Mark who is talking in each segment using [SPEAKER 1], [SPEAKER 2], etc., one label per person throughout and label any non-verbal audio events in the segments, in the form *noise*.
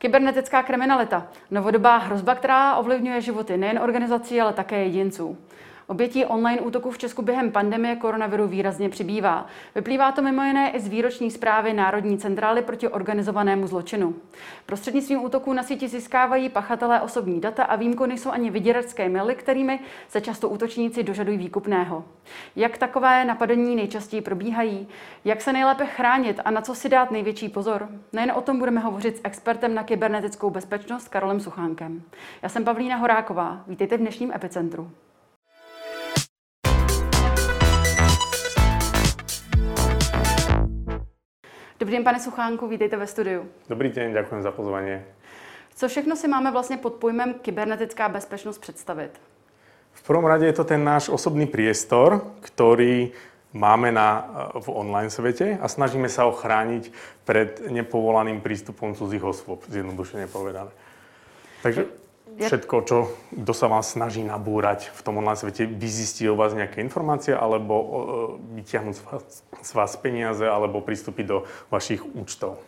[SPEAKER 1] Kybernetická kriminalita. Novodobá hrozba, která ovlivňuje životy nejen organizací, ale také jedinců. Obětí online útoků v Česku během pandemie koronaviru výrazně přibývá. Vyplývá to mimo jiné i z výroční zprávy Národní centrály proti organizovanému zločinu. Prostřednictvím útoků na síti získávají pachatelé osobní data a výjimkou nejsou ani vyděračské maily, kterými se často útočníci dožadují výkupného. Jak takové napadení nejčastěji probíhají? Jak se nejlépe chránit a na co si dát největší pozor? Nejen o tom budeme hovořit s expertem na kybernetickou bezpečnost Karolem Suchánkem. Já jsem Pavlína Horáková. Vítejte v dnešním epicentru. Dobrý den, pane Suchánku, vítejte ve studiu.
[SPEAKER 2] Dobrý den, děkuji za pozvání.
[SPEAKER 1] Co všechno si máme vlastně pod pojmem kybernetická bezpečnost představit?
[SPEAKER 2] V prvom rade je to ten náš osobný priestor, ktorý máme na, v online svete a snažíme sa ho chrániť pred nepovolaným prístupom cudzích osôb, zjednodušene povedané. Takže všetko, čo, kto sa vás snaží nabúrať v tom online svete, vyzistí o vás nejaké informácie, alebo vyťahnuť z vás, z vás peniaze, alebo pristúpiť do vašich účtov.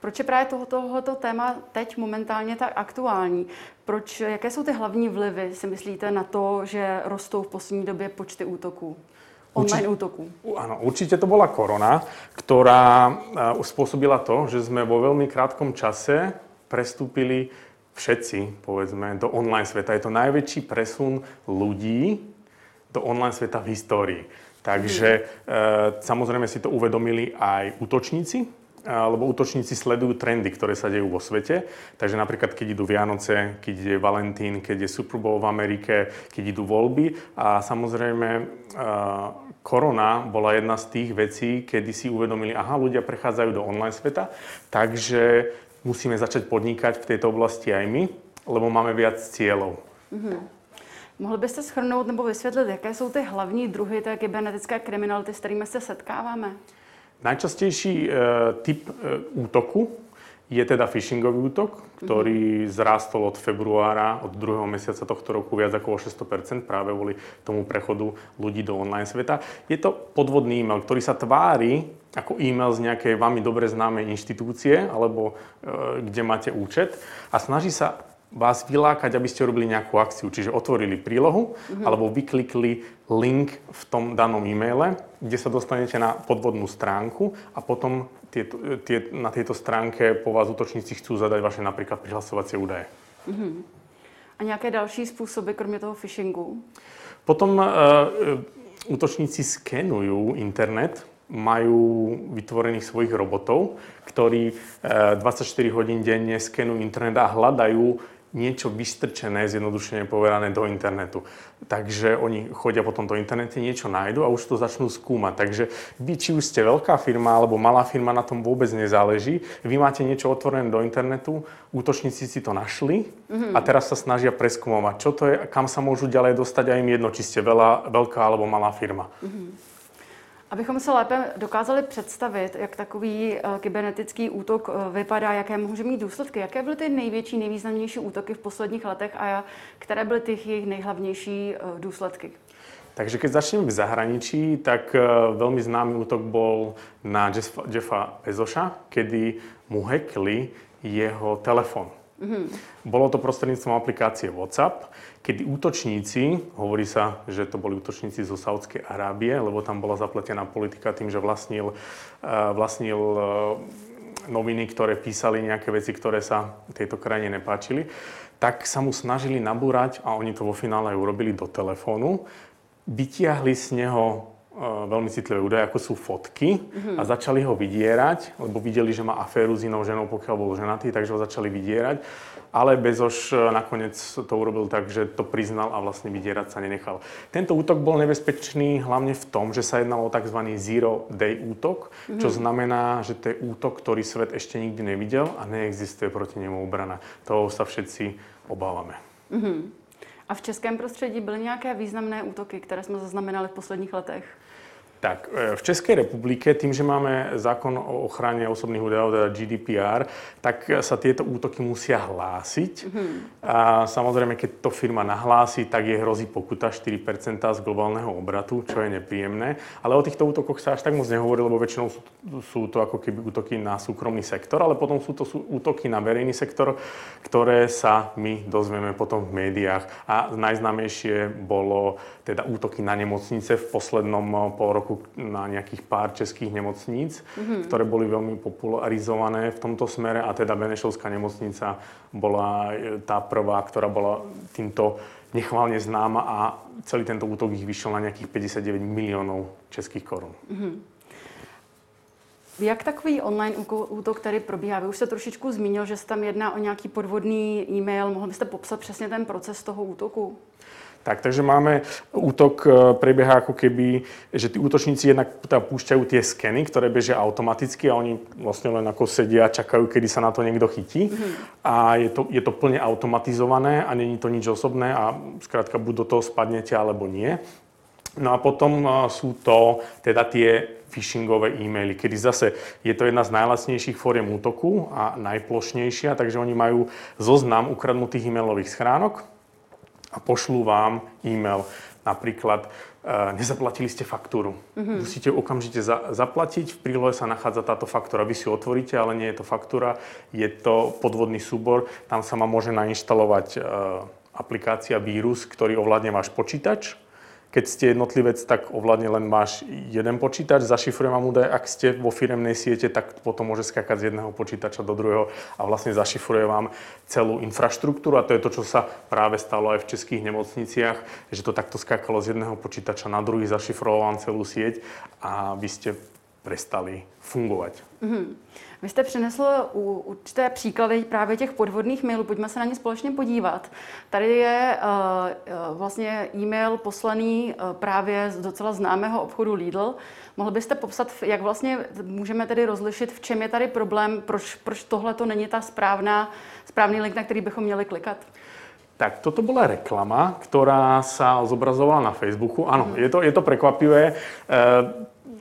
[SPEAKER 1] Proč je právě tohoto, téma teď momentálně tak aktuální? Proč, jaké jsou ty hlavní vlivy, si myslíte, na to, že rostou v poslední době počty útoků? Online Určite, útoků.
[SPEAKER 2] Áno, určite to bola korona, ktorá spôsobila to, že sme vo veľmi krátkom čase prestúpili všetci, povedzme, do online sveta. Je to najväčší presun ľudí do online sveta v histórii. Takže e, samozrejme si to uvedomili aj útočníci, lebo útočníci sledujú trendy, ktoré sa dejú vo svete. Takže napríklad, keď idú Vianoce, keď ide Valentín, keď je Super Bowl v Amerike, keď idú voľby. A samozrejme, e, korona bola jedna z tých vecí, kedy si uvedomili, aha, ľudia prechádzajú do online sveta, takže musíme začať podnikať v tejto oblasti aj my, lebo máme viac cieľov. Mm-hmm.
[SPEAKER 1] Mohl byste schrnout nebo vysvětlit, jaké jsou ty hlavní druhy té kybernetické kriminality, s kterými se setkáváme?
[SPEAKER 2] Najčastejší e, typ e, útoku je teda phishingový útok, ktorý mm-hmm. zrástol od februára, od druhého mesiaca tohto roku viac ako o 600% práve kvôli tomu prechodu ľudí do online sveta. Je to podvodný e-mail, ktorý sa tvári ako e-mail z nejakej vami dobre známej inštitúcie alebo e, kde máte účet a snaží sa vás vylákať, aby ste robili nejakú akciu. Čiže otvorili prílohu mm-hmm. alebo vyklikli link v tom danom e-maile, kde sa dostanete na podvodnú stránku a potom tie, tie, na tejto stránke po vás útočníci chcú zadať vaše napríklad prihlasovacie údaje. Mm-hmm.
[SPEAKER 1] A nějaké další způsoby, kromě toho phishingu?
[SPEAKER 2] Potom uh, útočníci skenujú internet, majú vytvorených svojich robotov, ktorí 24 hodín denne skenujú internet a hľadajú niečo vystrčené, zjednodušene povedané, do internetu. Takže oni chodia po tomto internete, niečo nájdu a už to začnú skúmať. Takže vy, či už ste veľká firma alebo malá firma, na tom vôbec nezáleží. Vy máte niečo otvorené do internetu, útočníci si to našli mm-hmm. a teraz sa snažia preskúmovať, čo to je kam sa môžu ďalej dostať a im jedno, či ste veľa, veľká alebo malá firma. Mm-hmm.
[SPEAKER 1] Abychom se lépe dokázali představit, jak takový uh, kybernetický útok uh, vypadá, jaké může mít důsledky, jaké byly ty největší, nejvýznamnější útoky v posledních letech a které byly ty jejich nejhlavnější uh, důsledky?
[SPEAKER 2] Takže keď začneme v zahraničí, tak veľmi známy útok bol na Jeffa Bezoša, kedy mu hackli jeho telefon. Mm-hmm. Bolo to prostredníctvom aplikácie WhatsApp, kedy útočníci, hovorí sa, že to boli útočníci zo Saudskej Arábie, lebo tam bola zapletená politika tým, že vlastnil, uh, vlastnil uh, noviny, ktoré písali nejaké veci, ktoré sa tejto krajine nepáčili, tak sa mu snažili nabúrať, a oni to vo finále urobili do telefónu, vytiahli z neho veľmi citlivé údaje, ako sú fotky mm-hmm. a začali ho vydierať, lebo videli, že má aféru s inou ženou, pokiaľ bol ženatý, takže ho začali vydierať. Ale Bezoš nakoniec to urobil tak, že to priznal a vlastne vydierať sa nenechal. Tento útok bol nebezpečný hlavne v tom, že sa jednalo o tzv. zero day útok, mm-hmm. čo znamená, že to je útok, ktorý svet ešte nikdy nevidel a neexistuje proti nemu obrana. Toho sa všetci obávame. Mm-hmm.
[SPEAKER 1] A v českém prostředí byly nějaké významné útoky, které jsme zaznamenali v posledních letech?
[SPEAKER 2] Tak, e, v Českej republike, tým, že máme zákon o ochrane osobných údajov, teda GDPR, tak sa tieto útoky musia hlásiť. Mm-hmm. A samozrejme, keď to firma nahlási, tak je hrozí pokuta 4% z globálneho obratu, čo je nepríjemné. Ale o týchto útokoch sa až tak moc nehovorí, lebo väčšinou sú, sú to ako keby útoky na súkromný sektor, ale potom sú to sú útoky na verejný sektor, ktoré sa my dozvieme potom v médiách. A najznámejšie bolo teda útoky na nemocnice v poslednom pol roku roku na nejakých pár českých nemocníc, mm-hmm. ktoré boli veľmi popularizované v tomto smere a teda Benešovská nemocnica bola e, tá prvá, ktorá bola týmto nechválne známa a celý tento útok ich vyšiel na nejakých 59 miliónov českých korun. Mm-hmm.
[SPEAKER 1] Jak takový online útok tady probíhá? Vy už jste trošičku zmínil, že se tam jedná o nějaký podvodný e-mail. Mohl byste popsat přesně ten proces toho útoku?
[SPEAKER 2] Tak, takže máme útok, e, prebieha ako keby, že tí útočníci jednak teda púšťajú tie skeny, ktoré bežia automaticky a oni vlastne len ako sedia a čakajú, kedy sa na to niekto chytí. Mm-hmm. A je to, je to plne automatizované a není to nič osobné a skrátka buď do toho spadnete alebo nie. No a potom e, sú to teda tie phishingové e-maily, kedy zase je to jedna z najlacnejších fóriem útoku a najplošnejšia, takže oni majú zoznam ukradnutých e-mailových schránok, a pošlú vám e-mail. Napríklad, e, nezaplatili ste faktúru. Mm-hmm. Musíte okamžite za, zaplatiť. V prílohe sa nachádza táto faktúra. Vy si ju otvoríte, ale nie je to faktúra. Je to podvodný súbor. Tam sa vám môže nainštalovať e, aplikácia vírus, ktorý ovládne váš počítač keď ste jednotlivec, tak ovládne len máš jeden počítač, zašifruje vám údaje. Ak ste vo firemnej siete, tak potom môže skákať z jedného počítača do druhého a vlastne zašifruje vám celú infraštruktúru. A to je to, čo sa práve stalo aj v českých nemocniciach, že to takto skákalo z jedného počítača na druhý, zašifroval vám celú sieť a vy ste prestali fungovať. Mm-hmm.
[SPEAKER 1] Vy jste přinesl určité příklady právě těch podvodných mailů, pojďme se na ně společně podívat. Tady je uh, vlastně e-mail poslaný uh, právě z docela známého obchodu Lidl. Mohl byste popsat, jak vlastně můžeme tedy rozlišit, v čem je tady problém, proč, proč tohle to není ta správná, správný link, na který bychom měli klikat?
[SPEAKER 2] Tak toto bola reklama, ktorá sa zobrazovala na Facebooku. Áno, mm. je, to, je to prekvapivé. E,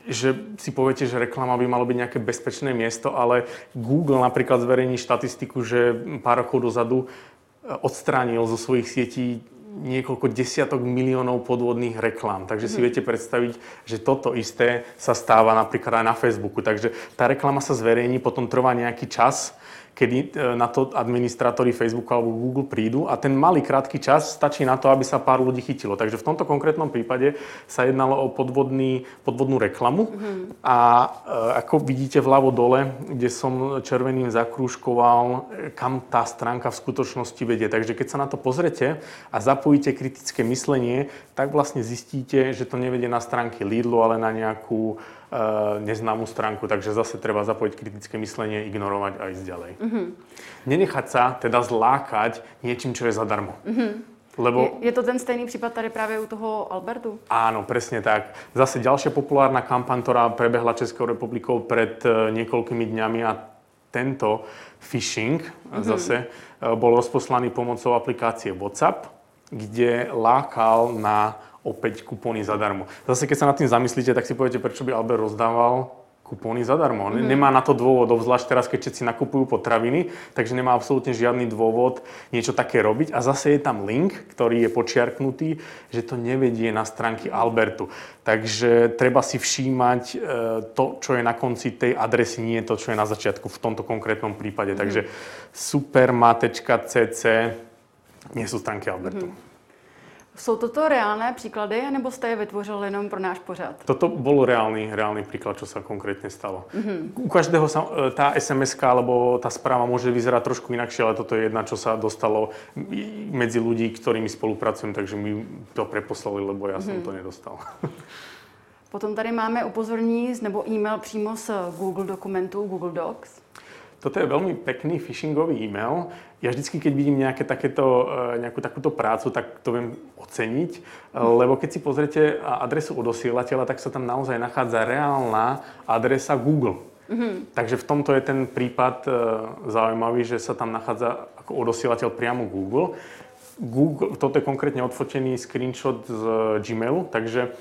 [SPEAKER 2] že si poviete, že reklama by malo byť nejaké bezpečné miesto, ale Google napríklad zverejní štatistiku, že pár rokov dozadu e, odstránil zo svojich sietí niekoľko desiatok miliónov podvodných reklám. Takže si mhm. viete predstaviť, že toto isté sa stáva napríklad aj na Facebooku. Takže tá reklama sa zverejní, potom trvá nejaký čas kedy e, na to administrátori Facebooku alebo Google prídu a ten malý krátky čas stačí na to, aby sa pár ľudí chytilo. Takže v tomto konkrétnom prípade sa jednalo o podvodný, podvodnú reklamu mm-hmm. a e, ako vidíte vľavo dole, kde som červeným zakrúškoval, e, kam tá stránka v skutočnosti vedie. Takže keď sa na to pozrete a zapojíte kritické myslenie, tak vlastne zistíte, že to nevedie na stránky Lidlu, ale na nejakú Eh, neznámú stránku, takže zase treba zapojiť kritické myslenie, ignorovať a ísť ďalej. Mm-hmm. Nenechať sa teda zlákať niečím, čo je zadarmo. Mm-hmm.
[SPEAKER 1] Lebo... Je, je to ten stejný případ tady právě u toho Albertu?
[SPEAKER 2] Áno, presne tak. Zase ďalšia populárna kampaň, ktorá prebehla Českou republikou pred eh, niekoľkými dňami a tento phishing mm-hmm. zase eh, bol rozposlaný pomocou aplikácie WhatsApp, kde lákal na opäť kupóny zadarmo. Zase keď sa nad tým zamyslíte, tak si poviete, prečo by Albert rozdával kupóny zadarmo. Mm-hmm. Nemá na to dôvod, obzvlášť teraz, keď všetci nakupujú potraviny, takže nemá absolútne žiadny dôvod niečo také robiť. A zase je tam link, ktorý je počiarknutý, že to nevedie na stránky Albertu. Takže treba si všímať e, to, čo je na konci tej adresy, nie to, čo je na začiatku v tomto konkrétnom prípade. Mm-hmm. Takže superma.cc nie sú stránky Albertu. Mm-hmm.
[SPEAKER 1] Jsou toto reálné příklady, nebo jste je vytvořil jenom pro náš pořad?
[SPEAKER 2] Toto bol reálny, reálny príklad, čo sa konkrétne stalo. Mm-hmm. U každého sa, e, tá sms alebo tá správa môže vyzerať trošku inakšie, ale toto je jedna, čo sa dostalo medzi ľudí, ktorými spolupracujem, takže mi to preposlali, lebo ja mm-hmm. som mhm. to nedostal.
[SPEAKER 1] Potom tady máme upozornění nebo e-mail přímo z Google dokumentů, Google Docs.
[SPEAKER 2] Toto je veľmi pekný phishingový e-mail. Ja vždycky, keď vidím nejaké takéto, e, nejakú takúto prácu, tak to viem oceniť, mm. lebo keď si pozriete adresu odosielateľa, tak sa tam naozaj nachádza reálna adresa Google. Mm-hmm. Takže v tomto je ten prípad e, zaujímavý, že sa tam nachádza ako odosielateľ priamo Google. Google. Toto je konkrétne odfotený screenshot z Gmailu, takže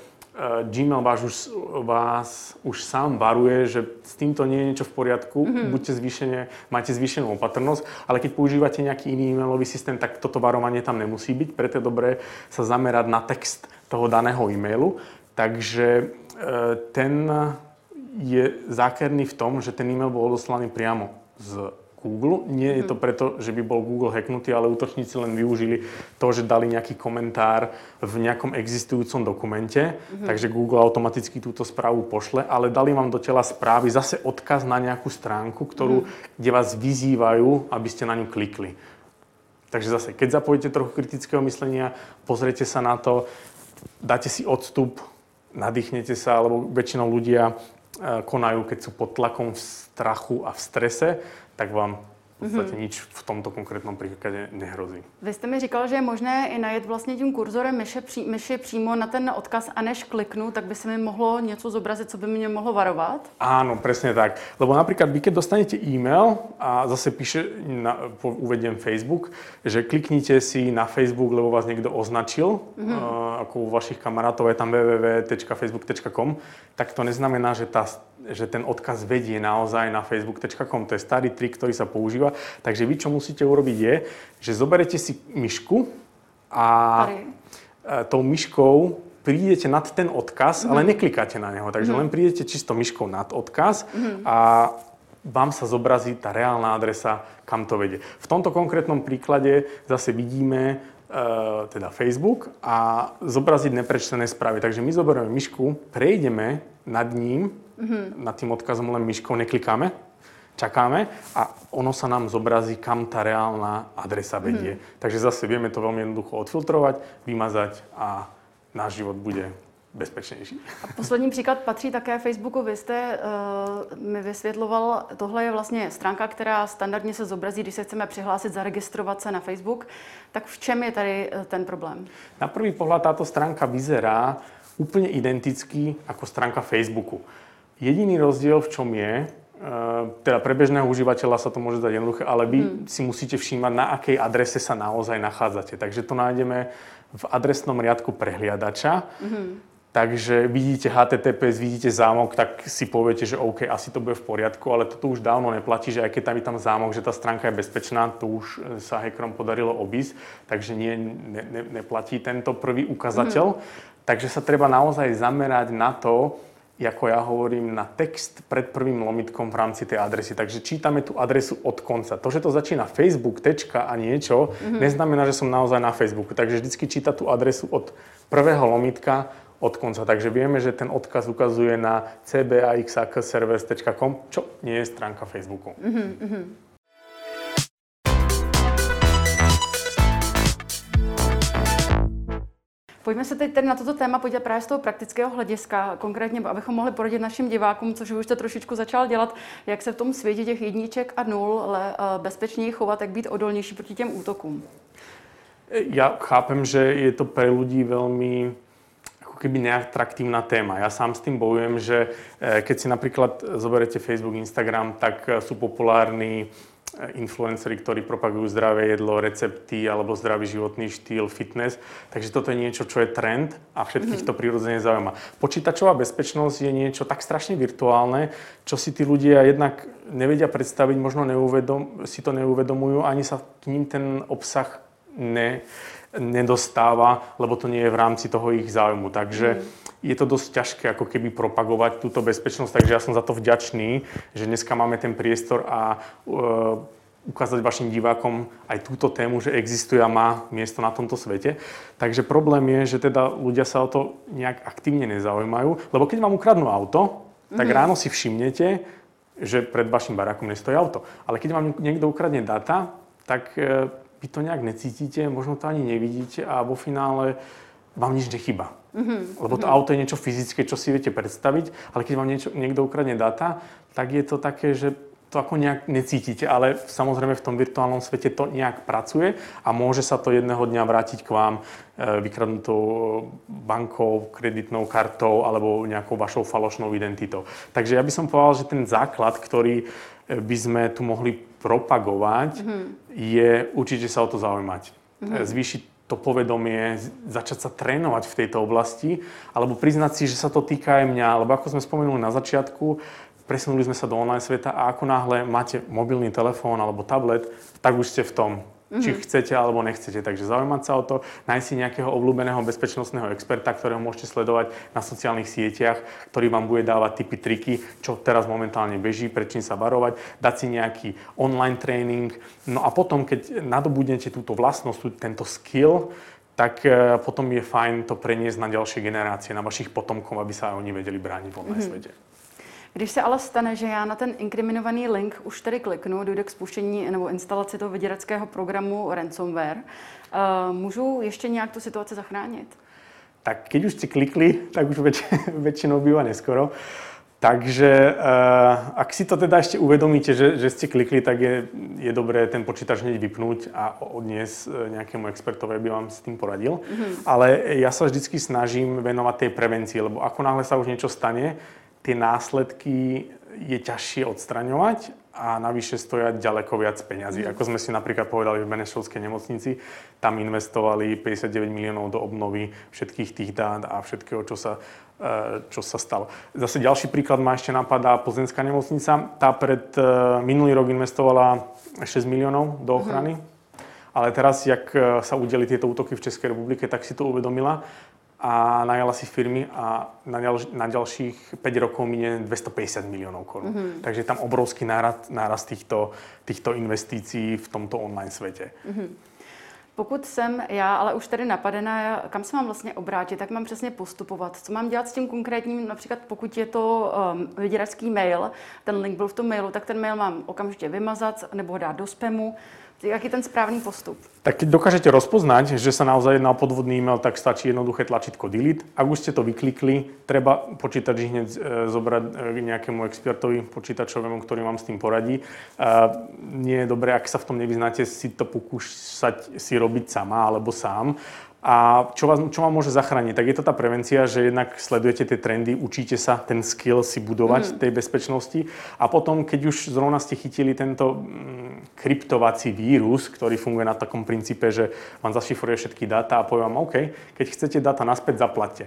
[SPEAKER 2] Gmail vás už, vás už sám varuje, že s týmto nie je niečo v poriadku, mm-hmm. buďte zvýšene, máte zvýšenú opatrnosť, ale keď používate nejaký iný e-mailový systém, tak toto varovanie tam nemusí byť, preto je dobré sa zamerať na text toho daného e-mailu. Takže e, ten je zákerný v tom, že ten e-mail bol odoslaný priamo z Google. Nie je to mhm. preto, že by bol Google hacknutý, ale útočníci len využili to, že dali nejaký komentár v nejakom existujúcom dokumente, mm-hmm. takže Google automaticky túto správu pošle, ale dali vám do tela správy zase odkaz na nejakú stránku, ktorú, mm-hmm. kde vás vyzývajú, aby ste na ňu klikli. Takže zase, keď zapojíte trochu kritického myslenia, pozriete sa na to, dáte si odstup, nadýchnete sa, alebo väčšinou ľudia eh, konajú, keď sú pod tlakom v strachu a v strese, tak vám v podstatě mm-hmm. nič v tomto konkrétnom případě nehrozí.
[SPEAKER 1] Vy jste mi říkal, že je možné i najet vlastně tím kurzorem myši, pří, myši přímo na ten odkaz a než kliknu, tak by se mi mohlo něco zobrazit, co by mě mohlo varovat?
[SPEAKER 2] Áno, presne tak. Lebo napríklad vy, keď dostanete e-mail a zase píše, na, uvediem Facebook, že kliknite si na Facebook, lebo vás niekto označil, mm-hmm. uh, ako u vašich kamarátov je tam www.facebook.com, tak to neznamená, že tá že ten odkaz vedie naozaj na facebook.com. To je starý trik, ktorý sa používa. Takže vy, čo musíte urobiť je, že zoberete si myšku a. E, tou myškou prídete nad ten odkaz, mm-hmm. ale mhm. neklikáte na neho. Takže mm-hmm. len prídete čisto myškou nad odkaz mm-hmm. a vám sa zobrazí tá reálna adresa, kam to vedie. V tomto konkrétnom príklade zase vidíme uh, teda Facebook a zobraziť neprečtené správy. Takže my zoberieme myšku, prejdeme nad ním, mm-hmm. nad tým odkazom len myškou neklikáme, čakáme a ono sa nám zobrazí, kam tá reálna adresa vedie. Mm-hmm. Takže zase vieme to veľmi jednoducho odfiltrovať, vymazať a náš život bude bezpečnější.
[SPEAKER 1] A poslední příklad patří také Facebooku. Vy jste uh, mi vysvětloval, tohle je vlastně stránka, která standardně se zobrazí, když se chceme přihlásit, zaregistrovat se na Facebook. Tak v čem je tady uh, ten problém?
[SPEAKER 2] Na prvý pohľad táto stránka vyzerá úplne identicky ako stránka Facebooku. Jediný rozdiel v čom je, e, teda pre bežného užívateľa sa to môže zdať jednoduché, ale vy hmm. si musíte všímať, na akej adrese sa naozaj nachádzate. Takže to nájdeme v adresnom riadku prehliadača. Hmm. Takže vidíte HTTPS, vidíte zámok, tak si poviete, že OK, asi to bude v poriadku, ale toto už dávno neplatí, že aj keď tam je tam zámok, že tá stránka je bezpečná, to už sa hackerom podarilo obísť, takže nie, ne, ne, neplatí tento prvý ukazateľ. Mm. Takže sa treba naozaj zamerať na to, ako ja hovorím, na text pred prvým lomitkom v rámci tej adresy. Takže čítame tú adresu od konca. To, že to začína Facebook, tečka a niečo, mm-hmm. neznamená, že som naozaj na Facebooku. Takže vždycky číta tú adresu od prvého lomitka od konca. Takže vieme, že ten odkaz ukazuje na cbaxakservers.com, čo nie je stránka Facebooku. Mm-hmm.
[SPEAKER 1] Pojďme se teď tedy na toto téma podívat právě z toho praktického hlediska, konkrétně, abychom mohli poradit našim divákům, což už jste trošičku začal dělat, jak se v tom světě těch jedniček a nul ale eh, bezpečněji chovat, jak být odolnější proti těm útokům.
[SPEAKER 2] Ja chápem, že je to pre ľudí veľmi ako keby neatraktívna téma. Ja sám s tým bojujem, že eh, keď si napríklad zoberete Facebook, Instagram, tak eh, sú populárni influenceri, ktorí propagujú zdravé jedlo, recepty alebo zdravý životný štýl, fitness. Takže toto je niečo, čo je trend a všetkých to prirodzene zaujíma. Počítačová bezpečnosť je niečo tak strašne virtuálne, čo si tí ľudia jednak nevedia predstaviť, možno neuvedom, si to neuvedomujú, ani sa k ním ten obsah ne, nedostáva, lebo to nie je v rámci toho ich záujmu. Takže mm je to dosť ťažké ako keby propagovať túto bezpečnosť, takže ja som za to vďačný, že dneska máme ten priestor a uh, ukázať vašim divákom aj túto tému, že existuje a má miesto na tomto svete. Takže problém je, že teda ľudia sa o to nejak aktívne nezaujímajú, lebo keď vám ukradnú auto, tak mm-hmm. ráno si všimnete, že pred vašim barákom nestojí auto. Ale keď vám niekto ukradne data, tak uh, vy to nejak necítite, možno to ani nevidíte a vo finále vám nič nechyba. Mm-hmm. Lebo to mm-hmm. auto je niečo fyzické, čo si viete predstaviť, ale keď vám niečo, niekto ukradne data, tak je to také, že to ako nejak necítite, ale samozrejme v tom virtuálnom svete to nejak pracuje a môže sa to jedného dňa vrátiť k vám e, vykradnutou bankou, kreditnou kartou alebo nejakou vašou falošnou identitou. Takže ja by som povedal, že ten základ, ktorý e, by sme tu mohli propagovať, mm-hmm. je určite sa o to zaujímať. Mm-hmm. Zvýšiť to povedomie, začať sa trénovať v tejto oblasti, alebo priznať si, že sa to týka aj mňa, lebo ako sme spomenuli na začiatku, presunuli sme sa do online sveta a ako náhle máte mobilný telefón alebo tablet, tak už ste v tom mm-hmm. či chcete alebo nechcete. Takže zaujímať sa o to, nájsť si nejakého obľúbeného bezpečnostného experta, ktorého môžete sledovať na sociálnych sieťach, ktorý vám bude dávať tipy, triky, čo teraz momentálne beží, pred čím sa varovať, dať si nejaký online tréning. No a potom, keď nadobudnete túto vlastnosť, tento skill, tak e, potom je fajn to preniesť na ďalšie generácie, na vašich potomkov, aby sa aj oni vedeli brániť v online mm-hmm. svete.
[SPEAKER 1] Když se ale stane, že já na ten inkriminovaný link už tedy kliknu, dojde k spuštění nebo instalaci toho vyděrackého programu ransomware, uh, můžu ještě nějak tu situaci zachránit?
[SPEAKER 2] Tak keď už ste klikli, tak už väč- *laughs* väčšinou býva neskoro. Takže uh, ak si to teda ešte uvedomíte, že, že ste klikli, tak je, je dobré ten počítač hneď vypnúť a odniesť nejakému expertovi, aby vám s tým poradil. Mm-hmm. Ale ja sa vždycky snažím venovať tej prevencii, lebo ako náhle sa už niečo stane, tie následky je ťažšie odstraňovať a navyše stoja ďaleko viac peňazí. Mm. Ako sme si napríklad povedali v Benešovskej nemocnici, tam investovali 59 miliónov do obnovy všetkých tých dát a všetkého, čo sa, e, čo sa stalo. Zase ďalší príklad ma ešte napadá Plzenská nemocnica. Tá pred e, minulý rok investovala 6 miliónov do mhm. ochrany. Mm. Ale teraz, jak e, sa udeli tieto útoky v Českej republike, tak si to uvedomila a najala si firmy a na, ďal, na ďalších 5 rokov minie 250 miliónov korún. Mm-hmm. Takže je tam obrovský nárast, nárast týchto, týchto investícií v tomto online svete. Mm-hmm.
[SPEAKER 1] Pokud jsem já ale už tady napadená, kam se mám vlastně obrátit, tak mám přesně postupovat. Co mám dělat s tím konkrétním, například pokud je to um, vyděračský mail, ten link byl v tom mailu, tak ten mail mám okamžitě vymazat nebo ho dát do spamu. Aký ten správny postup?
[SPEAKER 2] Tak keď dokážete rozpoznať, že sa naozaj jedná o podvodný e-mail, tak stačí jednoduché tlačítko delete. Ak už ste to vyklikli, treba počítač hneď e, zobrať e, nejakému expertovi počítačovému, ktorý vám s tým poradí. Nie je dobré, ak sa v tom nevyznáte, si to pokúšať si robiť sama alebo sám a čo, vás, čo vám môže zachrániť? Tak je to tá prevencia, že jednak sledujete tie trendy, učíte sa ten skill si budovať mm. tej bezpečnosti a potom, keď už zrovna ste chytili tento mm, kryptovací vírus, ktorý funguje na takom princípe, že vám zašifruje všetky dáta a povie vám, OK, keď chcete dáta naspäť, zaplatte.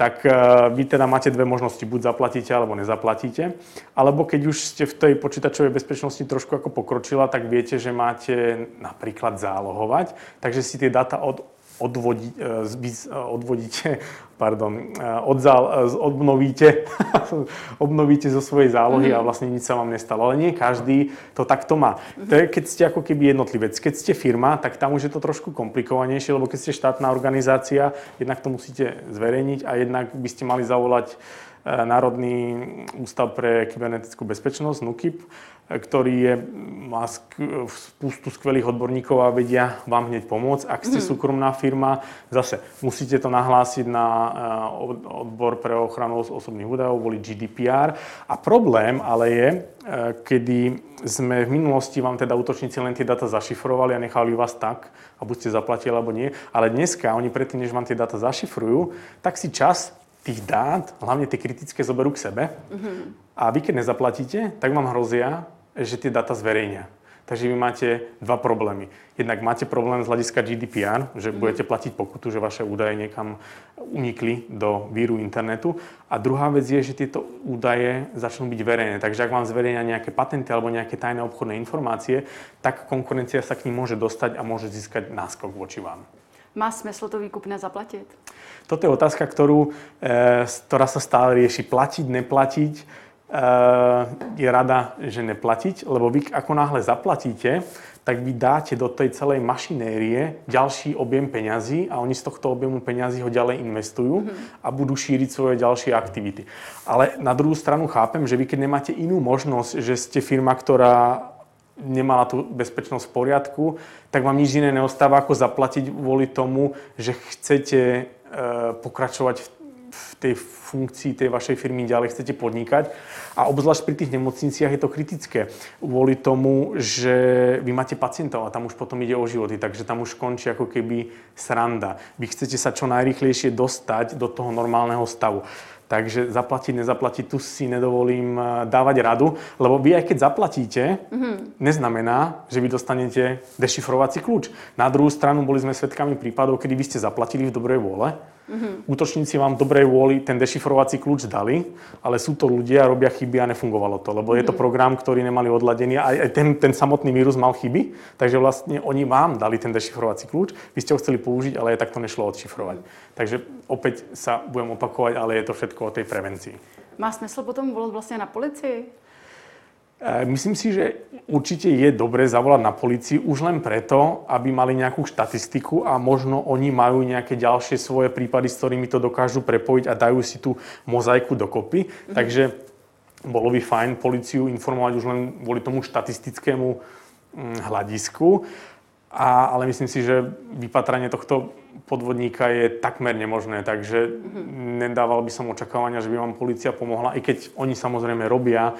[SPEAKER 2] Tak uh, vy teda máte dve možnosti, buď zaplatíte alebo nezaplatíte, alebo keď už ste v tej počítačovej bezpečnosti trošku ako pokročila, tak viete, že máte napríklad zálohovať, takže si tie dáta od odvodí, e, e, odvodíte, *laughs* pardon, e, odzal, obnovíte, *laughs* obnovíte zo svojej zálohy mm. a vlastne nič sa vám nestalo. Ale nie každý to takto má. To je, keď ste ako keby jednotlivec. Keď ste firma, tak tam už je to trošku komplikovanejšie, lebo keď ste štátna organizácia, jednak to musíte zverejniť a jednak by ste mali zavolať Národný ústav pre kybernetickú bezpečnosť, NUKIP, ktorý je, má spustu skvelých odborníkov a vedia vám hneď pomôcť. Ak ste mm. súkromná firma, zase musíte to nahlásiť na eh, odbor pre ochranu osobných údajov, boli GDPR. A problém ale je, eh, kedy sme v minulosti vám teda útočníci len tie data zašifrovali a nechali vás tak, a buď ste zaplatili alebo nie. Ale dneska oni predtým, než vám tie data zašifrujú, tak si čas tých dát, hlavne tie kritické, zoberú k sebe. Mm-hmm. A vy, keď nezaplatíte, tak vám hrozia, že tie data zverejnia. Takže vy máte dva problémy. Jednak máte problém z hľadiska GDPR, že mm. budete platiť pokutu, že vaše údaje niekam unikli do víru internetu. A druhá vec je, že tieto údaje začnú byť verejné. Takže ak vám zverejnia nejaké patenty alebo nejaké tajné obchodné informácie, tak konkurencia sa k ním môže dostať a môže získať náskok voči vám.
[SPEAKER 1] Má smysl to výkupné zaplatiť?
[SPEAKER 2] Toto je otázka, ktorú, e, ktorá sa stále rieši. Platiť, neplatiť je rada, že neplatiť, lebo vy ako náhle zaplatíte, tak vy dáte do tej celej mašinérie ďalší objem peňazí a oni z tohto objemu peňazí ho ďalej investujú a budú šíriť svoje ďalšie aktivity. Ale na druhú stranu chápem, že vy keď nemáte inú možnosť, že ste firma, ktorá nemala tú bezpečnosť v poriadku, tak vám nič iné neostáva ako zaplatiť kvôli tomu, že chcete e, pokračovať v v tej funkcii tej vašej firmy ďalej chcete podnikať. A obzvlášť pri tých nemocniciach je to kritické. Kvôli tomu, že vy máte pacientov a tam už potom ide o životy, takže tam už končí ako keby sranda. Vy chcete sa čo najrychlejšie dostať do toho normálneho stavu. Takže zaplatiť, nezaplatiť, tu si nedovolím eh, dávať radu, lebo vy aj keď zaplatíte, mm-hmm. neznamená, že vy dostanete dešifrovací kľúč. Na druhú stranu boli sme svedkami prípadov, kedy vy ste zaplatili v dobrej vôle, Mm-hmm. Útočníci vám dobrej vôli ten dešifrovací kľúč dali, ale sú to ľudia, robia chyby a nefungovalo to, lebo mm-hmm. je to mhm. program, ktorý nemali odladený a aj ten, ten samotný vírus mal chyby, takže vlastne oni vám dali ten dešifrovací kľúč, vy ste ho chceli použiť, ale aj tak to nešlo odšifrovať. Takže opäť sa budem opakovať, ale je to všetko o tej prevencii.
[SPEAKER 1] Má smysl potom volat vlastne na policii?
[SPEAKER 2] E, myslím si, že určite je dobre zavolať na policii už len preto, aby mali nejakú štatistiku a možno oni majú nejaké ďalšie svoje prípady, s ktorými to dokážu prepojiť a dajú si tú mozaiku dokopy. Mm-hmm. Takže bolo by fajn policiu informovať už len kvôli tomu štatistickému mm, hľadisku. A, ale myslím si, že vypatranie tohto podvodníka je takmer nemožné, takže mm-hmm. nedával by som očakávania, že by vám policia pomohla, i keď oni samozrejme robia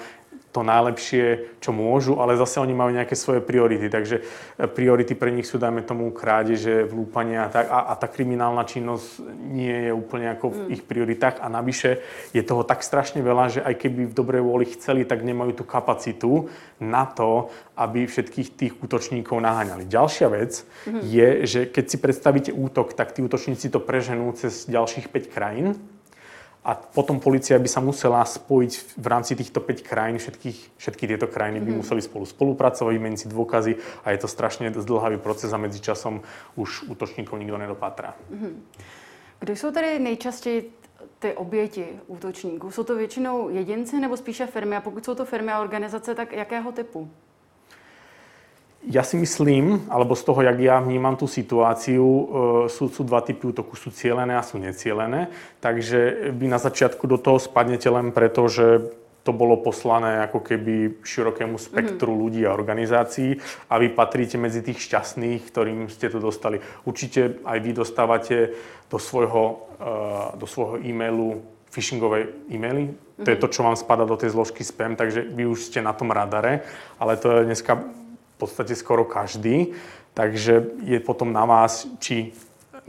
[SPEAKER 2] to najlepšie, čo môžu, ale zase oni majú nejaké svoje priority, takže e, priority pre nich sú, dajme tomu, krádeže, vlúpania a tak, a, a tá kriminálna činnosť nie je úplne ako v mm. ich prioritách a navyše je toho tak strašne veľa, že aj keby v dobrej vôli chceli, tak nemajú tú kapacitu na to, aby všetkých tých útočníkov naháňali. Ďalšia vec mm-hmm. je, že keď si predstavíte útok, tak tí útočníci to preženú cez ďalších 5 krajín a potom policia by sa musela spojiť v rámci týchto 5 krajín, všetkých, všetky tieto krajiny by mm. museli spolu spolupracovať, vymeniť si dôkazy a je to strašne zdlhavý proces a medzi časom už útočníkov nikto nedopátra. Mm.
[SPEAKER 1] Kdo jsou tedy nejčastěji ty oběti útočníků? Jsou to většinou jedinci nebo spíše firmy? A pokud jsou to firmy a organizace, tak jakého typu?
[SPEAKER 2] Ja si myslím, alebo z toho, jak ja vnímam tú situáciu, e, sú, sú dva typy útoku. Sú cielené a sú necielené. Takže vy na začiatku do toho spadnete len preto, že to bolo poslané ako keby širokému spektru mm-hmm. ľudí a organizácií a vy patríte medzi tých šťastných, ktorým ste to dostali. Určite aj vy dostávate do svojho, uh, do svojho e-mailu phishingové e-maily. Mm-hmm. To je mhm. to, čo vám spada do tej zložky spam, takže vy už ste na tom radare, ale to je dneska podstate skoro každý. Takže je potom na vás, či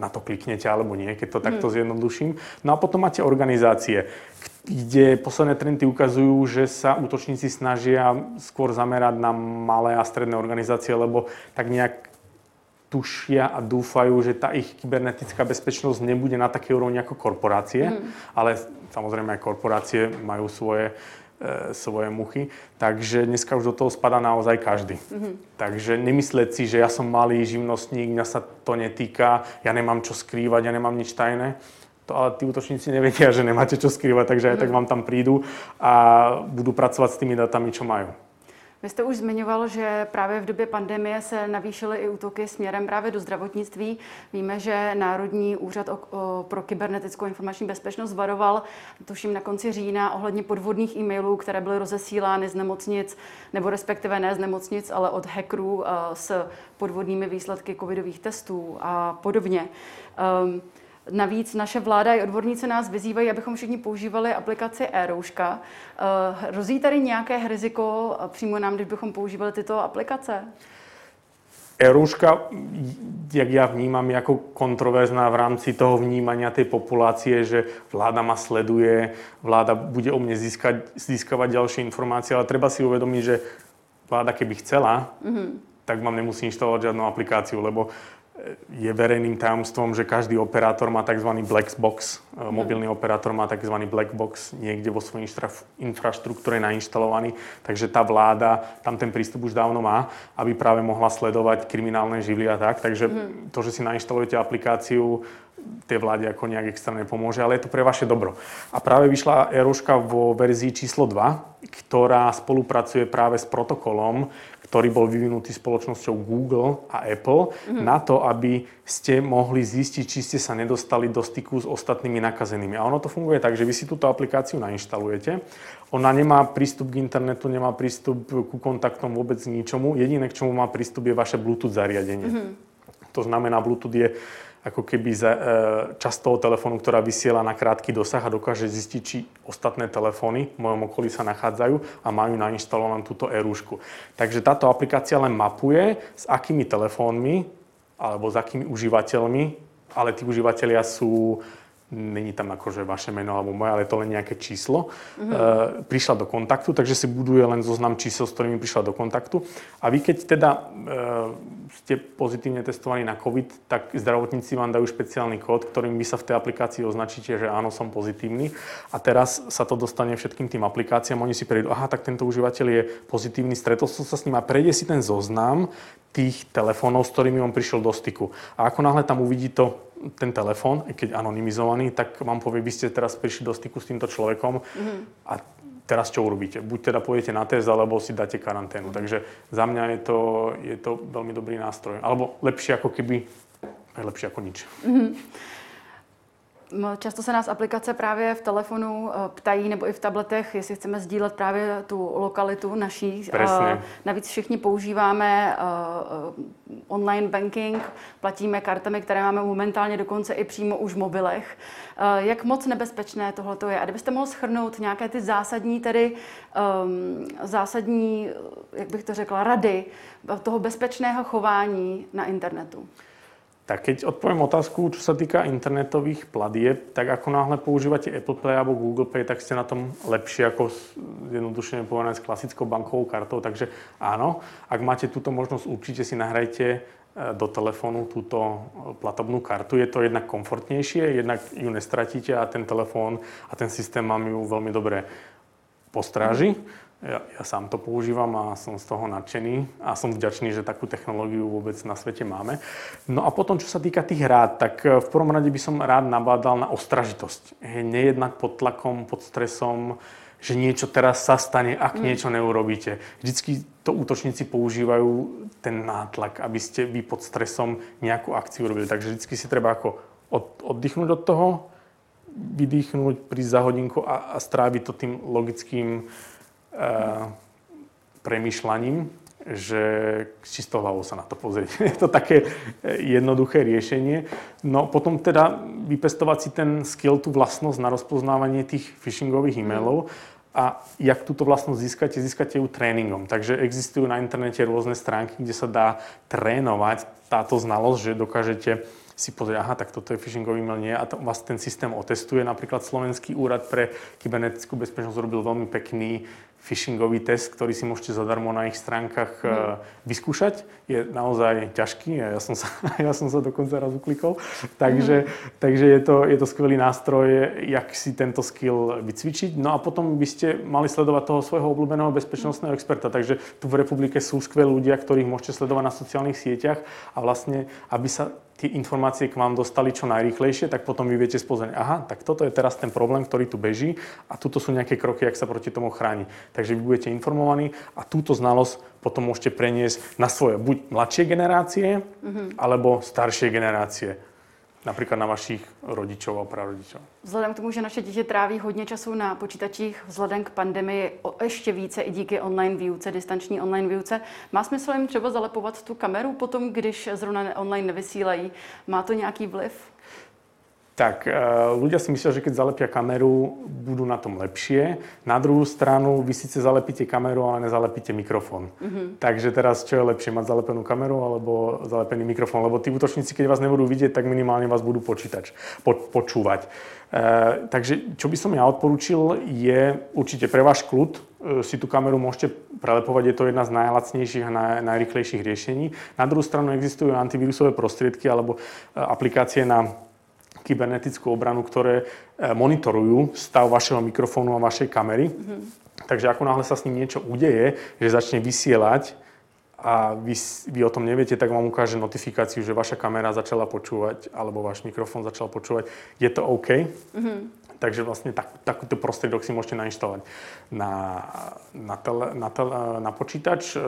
[SPEAKER 2] na to kliknete alebo nie, keď to mm. takto zjednoduším. No a potom máte organizácie, kde posledné trendy ukazujú, že sa útočníci snažia skôr zamerať na malé a stredné organizácie, lebo tak nejak tušia a dúfajú, že tá ich kybernetická bezpečnosť nebude na takej úrovni ako korporácie, mm. ale samozrejme aj korporácie majú svoje E, svoje muchy. Takže dneska už do toho spada naozaj každý. Mm-hmm. Takže nemyslieť si, že ja som malý živnostník, mňa sa to netýka, ja nemám čo skrývať, ja nemám nič tajné. To ale tí útočníci nevedia, že nemáte čo skrývať, takže aj tak vám tam prídu a budú pracovať s tými datami, čo majú.
[SPEAKER 1] Vy jste už zmiňoval, že právě v době pandemie se navýšily i útoky směrem právě do zdravotnictví. Víme, že Národní úřad pro kybernetickou informační bezpečnost varoval, tuším na konci října, ohledně podvodných e-mailů, které byly rozesílány z nemocnic, nebo respektive ne z nemocnic, ale od hackerů s podvodnými výsledky covidových testů a podobně. Um, Navíc naše vláda i odborníci nás vyzývají, abychom všichni používali aplikaci e-rouška. Eh, hrozí tady nějaké riziko přímo nám, když bychom používali tyto aplikace?
[SPEAKER 2] E-rouška, jak ja vnímam, je ako kontroverzná v rámci toho vnímania tej populácie, že vláda ma sleduje, vláda bude o mne získať, získavať ďalšie informácie, ale treba si uvedomiť, že vláda keby chcela, mm-hmm. tak vám nemusí inštalovať žiadnu aplikáciu, lebo je verejným tajomstvom, že každý operátor má tzv. black box. Mm. Mobilný operátor má tzv. black box niekde vo svojej infraštruktúre nainštalovaný, takže tá vláda tam ten prístup už dávno má, aby práve mohla sledovať kriminálne živly a tak. Takže mm. to, že si nainštalujete aplikáciu, tej vláde ako nejak extra nepomôže, ale je to pre vaše dobro. A práve vyšla Eruška vo verzii číslo 2, ktorá spolupracuje práve s protokolom, ktorý bol vyvinutý spoločnosťou Google a Apple mm-hmm. na to, aby ste mohli zistiť, či ste sa nedostali do styku s ostatnými nakazenými. A ono to funguje tak, že vy si túto aplikáciu nainštalujete. Ona nemá prístup k internetu, nemá prístup ku kontaktom vôbec ničomu. Jediné, k čomu má prístup, je vaše Bluetooth zariadenie. Mm-hmm. To znamená, Bluetooth je ako keby za, e, časť toho telefónu, ktorá vysiela na krátky dosah a dokáže zistiť, či ostatné telefóny v mojom okolí sa nachádzajú a majú nainštalovanú túto e-rúšku. Takže táto aplikácia len mapuje, s akými telefónmi alebo s akými užívateľmi, ale tí užívateľia sú není tam akože vaše meno alebo moje, ale je to len nejaké číslo, mm-hmm. e, prišla do kontaktu, takže si buduje len zoznam čísel, s ktorými prišla do kontaktu. A vy keď teda e, ste pozitívne testovaní na COVID, tak zdravotníci vám dajú špeciálny kód, ktorým vy sa v tej aplikácii označíte, že áno, som pozitívny. A teraz sa to dostane všetkým tým aplikáciám, oni si prejdú, aha, tak tento užívateľ je pozitívny, stretol som sa s ním a prejde si ten zoznam tých telefónov, s ktorými on prišiel do styku. A ako náhle tam uvidí to ten telefón, keď anonymizovaný, tak vám povie, vy ste teraz prišli do styku s týmto človekom mm-hmm. a teraz čo urobíte? Buď teda pôjdete na test, alebo si dáte karanténu. Mm-hmm. Takže za mňa je to, je to veľmi dobrý nástroj. Alebo lepšie ako keby, aj lepšie ako nič. Mm-hmm.
[SPEAKER 1] Často se nás aplikace právě v telefonu eh, ptají, nebo i v tabletech, jestli chceme sdílet právě tu lokalitu naší.
[SPEAKER 2] Presne.
[SPEAKER 1] Navíc všichni používáme eh, online banking, platíme kartami, které máme momentálně dokonce i přímo už v mobilech. Jak moc nebezpečné tohle je? A kdybyste mohl schrnout nějaké ty zásadní, tedy zásadní, jak bych to řekla, rady toho bezpečného chování na internetu?
[SPEAKER 2] Tak keď odpoviem otázku, čo sa týka internetových platieb, tak ako náhle používate Apple Pay alebo Google Pay, tak ste na tom lepšie ako jednoduše povedané s klasickou bankovou kartou. Takže áno, ak máte túto možnosť, určite si nahrajte e, do telefónu túto e, platobnú kartu. Je to jednak komfortnejšie, jednak ju nestratíte a ten telefón a ten systém vám ju veľmi dobre postráži. Ja, ja sám to používam a som z toho nadšený a som vďačný, že takú technológiu vôbec na svete máme. No a potom, čo sa týka tých rád, tak e, v prvom rade by som rád nabádal na ostražitosť. Nejednať pod tlakom, pod stresom, že niečo teraz sa stane, ak mm. niečo neurobíte. Vždycky to útočníci používajú ten nátlak, aby ste vy pod stresom nejakú akciu robili. Takže vždycky si treba ako od, oddychnúť od toho, vydýchnuť, prísť za hodinku a, a stráviť to tým logickým Eh, premyšľaním, že s čistou hlavou sa na to pozrieť. *laughs* Je to také eh, jednoduché riešenie. No potom teda vypestovať si ten skill, tú vlastnosť na rozpoznávanie tých phishingových e-mailov a jak túto vlastnosť získate, získate ju tréningom. Takže existujú na internete rôzne stránky, kde sa dá trénovať táto znalosť, že dokážete si pozrieť, aha, tak toto je phishingový e-mail, nie. A to, vás ten systém otestuje. Napríklad Slovenský úrad pre kybernetickú bezpečnosť robil veľmi pekný phishingový test, ktorý si môžete zadarmo na ich stránkach mm. vyskúšať. Je naozaj ťažký ja som sa, *laughs* ja som sa dokonca raz uklikol. Takže, mm. takže je, to, je to skvelý nástroj, jak si tento skill vycvičiť. No a potom by ste mali sledovať toho svojho obľúbeného bezpečnostného experta. Takže tu v republike sú skvelí ľudia, ktorých môžete sledovať na sociálnych sieťach a vlastne, aby sa tie informácie k vám dostali čo najrýchlejšie, tak potom vy viete spozrieť, aha, tak toto je teraz ten problém, ktorý tu beží a tuto sú nejaké kroky, ak sa proti tomu chráni. Takže vy budete informovaní a túto znalosť potom môžete preniesť na svoje buď mladšie generácie, mm-hmm. alebo staršie generácie například na vašich rodičů a prarodičů.
[SPEAKER 1] Vzhledem k tomu, že naše dítě tráví hodně času na počítačích, vzhledem k pandemii ještě více i díky online výuce, distanční online výuce, má smysl jim třeba zalepovat tu kameru potom, když zrovna online nevysílají? Má to nějaký vliv?
[SPEAKER 2] Tak e, ľudia si myslia, že keď zalepia kameru, budú na tom lepšie. Na druhú stranu, vy síce zalepíte kameru, ale nezalepíte mikrofón. Mm-hmm. Takže teraz, čo je lepšie, mať zalepenú kameru alebo zalepený mikrofón? Lebo tí útočníci, keď vás nebudú vidieť, tak minimálne vás budú počítač, po, počúvať. E, takže čo by som ja odporúčil, je určite pre váš kľud, e, si tú kameru môžete prelepovať, je to jedna z najlacnejších a naj, najrychlejších riešení. Na druhú stranu existujú antivírusové prostriedky alebo e, aplikácie na kybernetickú obranu, ktoré e, monitorujú stav vašeho mikrofónu a vašej kamery. Mm-hmm. Takže ako náhle sa s ním niečo udeje, že začne vysielať a vy, vy o tom neviete, tak vám ukáže notifikáciu, že vaša kamera začala počúvať alebo váš mikrofón začal počúvať. Je to OK? Mm-hmm. Takže vlastne tak, takýto prostriedok si môžete nainštalovať na, na, tele, na, tele, na počítač. E,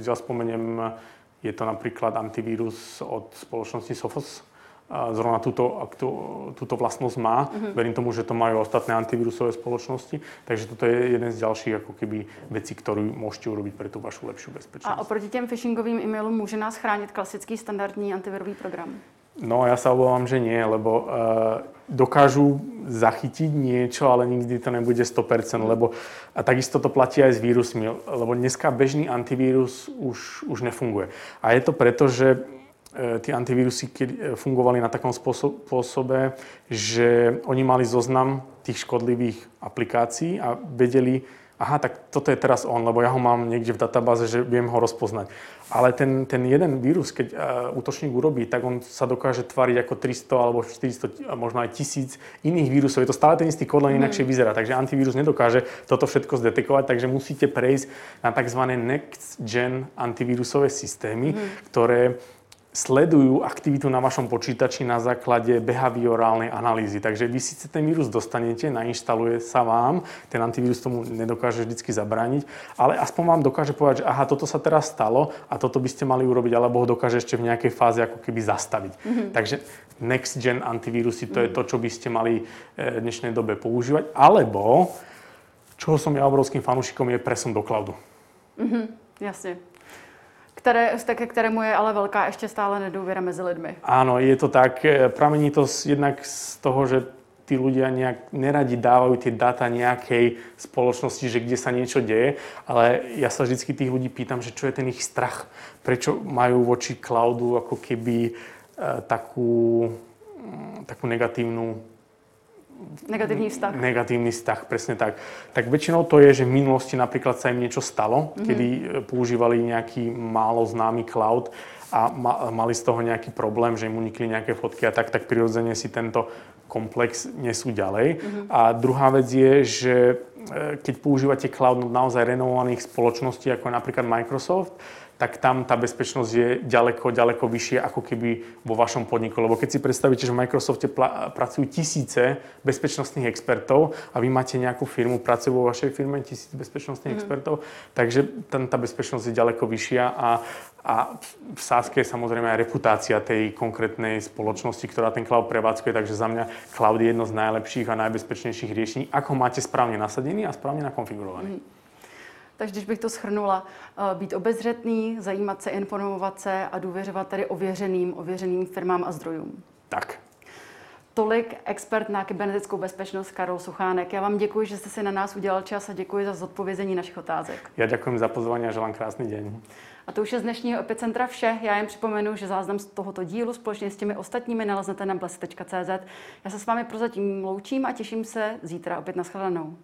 [SPEAKER 2] ja spomeniem, je to napríklad antivírus od spoločnosti Sophos, zrovna túto, tú, túto vlastnosť má. Mm-hmm. Verím tomu, že to majú ostatné antivírusové spoločnosti. Takže toto je jeden z ďalších ako keby vecí, ktorú môžete urobiť pre tú vašu lepšiu bezpečnosť.
[SPEAKER 1] A oproti těm phishingovým e-mailům může nás chránit klasický standardní antivirový program?
[SPEAKER 2] No ja sa obávam, že nie, lebo uh, dokážu zachytiť niečo, ale nikdy to nebude 100%, lebo a takisto to platí aj s vírusmi, lebo dneska bežný antivírus už, už nefunguje. A je to preto, že tie antivírusy e, fungovali na takom spôsobe, že oni mali zoznam tých škodlivých aplikácií a vedeli, aha, tak toto je teraz on, lebo ja ho mám niekde v databáze, že viem ho rozpoznať. Ale ten, ten jeden vírus, keď uh, útočník urobí, tak on sa dokáže tvariť ako 300 alebo 400, možno aj tisíc iných vírusov. Je to stále ten istý kód, len inakšie mm. vyzerá. Takže antivírus nedokáže toto všetko zdetekovať, takže musíte prejsť na tzv. next-gen antivírusové systémy, mm. ktoré sledujú aktivitu na vašom počítači na základe behaviorálnej analýzy. Takže vy síce ten vírus dostanete, nainštaluje sa vám, ten antivírus tomu nedokáže vždy zabrániť, ale aspoň vám dokáže povedať, že aha, toto sa teraz stalo a toto by ste mali urobiť, alebo ho dokáže ešte v nejakej fáze ako keby zastaviť. Mm-hmm. Takže next gen antivírusy, to mm-hmm. je mhm. to, čo by ste mali eh, v dnešnej dobe používať. Alebo, čoho som ja obrovským fanúšikom, je presun do cloudu.
[SPEAKER 1] Mm-hmm, jasne které, ke kterému je ale velká ještě stále nedůvěra mezi lidmi.
[SPEAKER 2] Áno, je to tak. E, pramení to jednak z toho, že tí ľudia nejak neradi dávajú tie dáta nejakej spoločnosti, že kde sa niečo deje, ale ja sa vždy tých ľudí pýtam, že čo je ten ich strach, prečo majú voči cloudu ako keby e, takú, takú negatívnu
[SPEAKER 1] Negatívny vztah.
[SPEAKER 2] Negatívny vztah, presne tak. Tak väčšinou to je, že v minulosti napríklad sa im niečo stalo, mm-hmm. kedy e, používali nejaký málo známy cloud a ma, mali z toho nejaký problém, že im unikli nejaké fotky a tak, tak prirodzene si tento komplex nesú ďalej. Mm-hmm. A druhá vec je, že e, keď používate cloud naozaj renovovaných spoločností, ako je napríklad Microsoft, tak tam tá bezpečnosť je ďaleko, ďaleko vyššie ako keby vo vašom podniku. Lebo keď si predstavíte, že v Microsofte pla- pracujú tisíce bezpečnostných expertov a vy máte nejakú firmu, pracuje vo vašej firme tisíc bezpečnostných mm. expertov, takže tam tá bezpečnosť je ďaleko vyššia a, a v Sáske je samozrejme aj reputácia tej konkrétnej spoločnosti, ktorá ten cloud prevádzkuje, takže za mňa cloud je jedno z najlepších a najbezpečnejších riešení, ako máte správne nasadený a správne nakonfigurovaný. Mm.
[SPEAKER 1] Takže když bych to schrnula, eh, být obezřetný, zajímat se, informovat se a důvěřovat tedy ověřeným, ověřeným firmám a zdrojům.
[SPEAKER 2] Tak.
[SPEAKER 1] Tolik expert na kybernetickou bezpečnost Karol Suchánek. Já vám děkuji, že jste si na nás udělal čas a děkuji za zodpovězení našich otázek.
[SPEAKER 2] Já děkuji za pozvání a želám krásný den.
[SPEAKER 1] A to už je z dnešního Epicentra vše. Já jen připomenu, že záznam z tohoto dílu společně s těmi ostatními naleznete na blesy.cz. Já se s vámi prozatím loučím a těším se zítra opět na shledanou.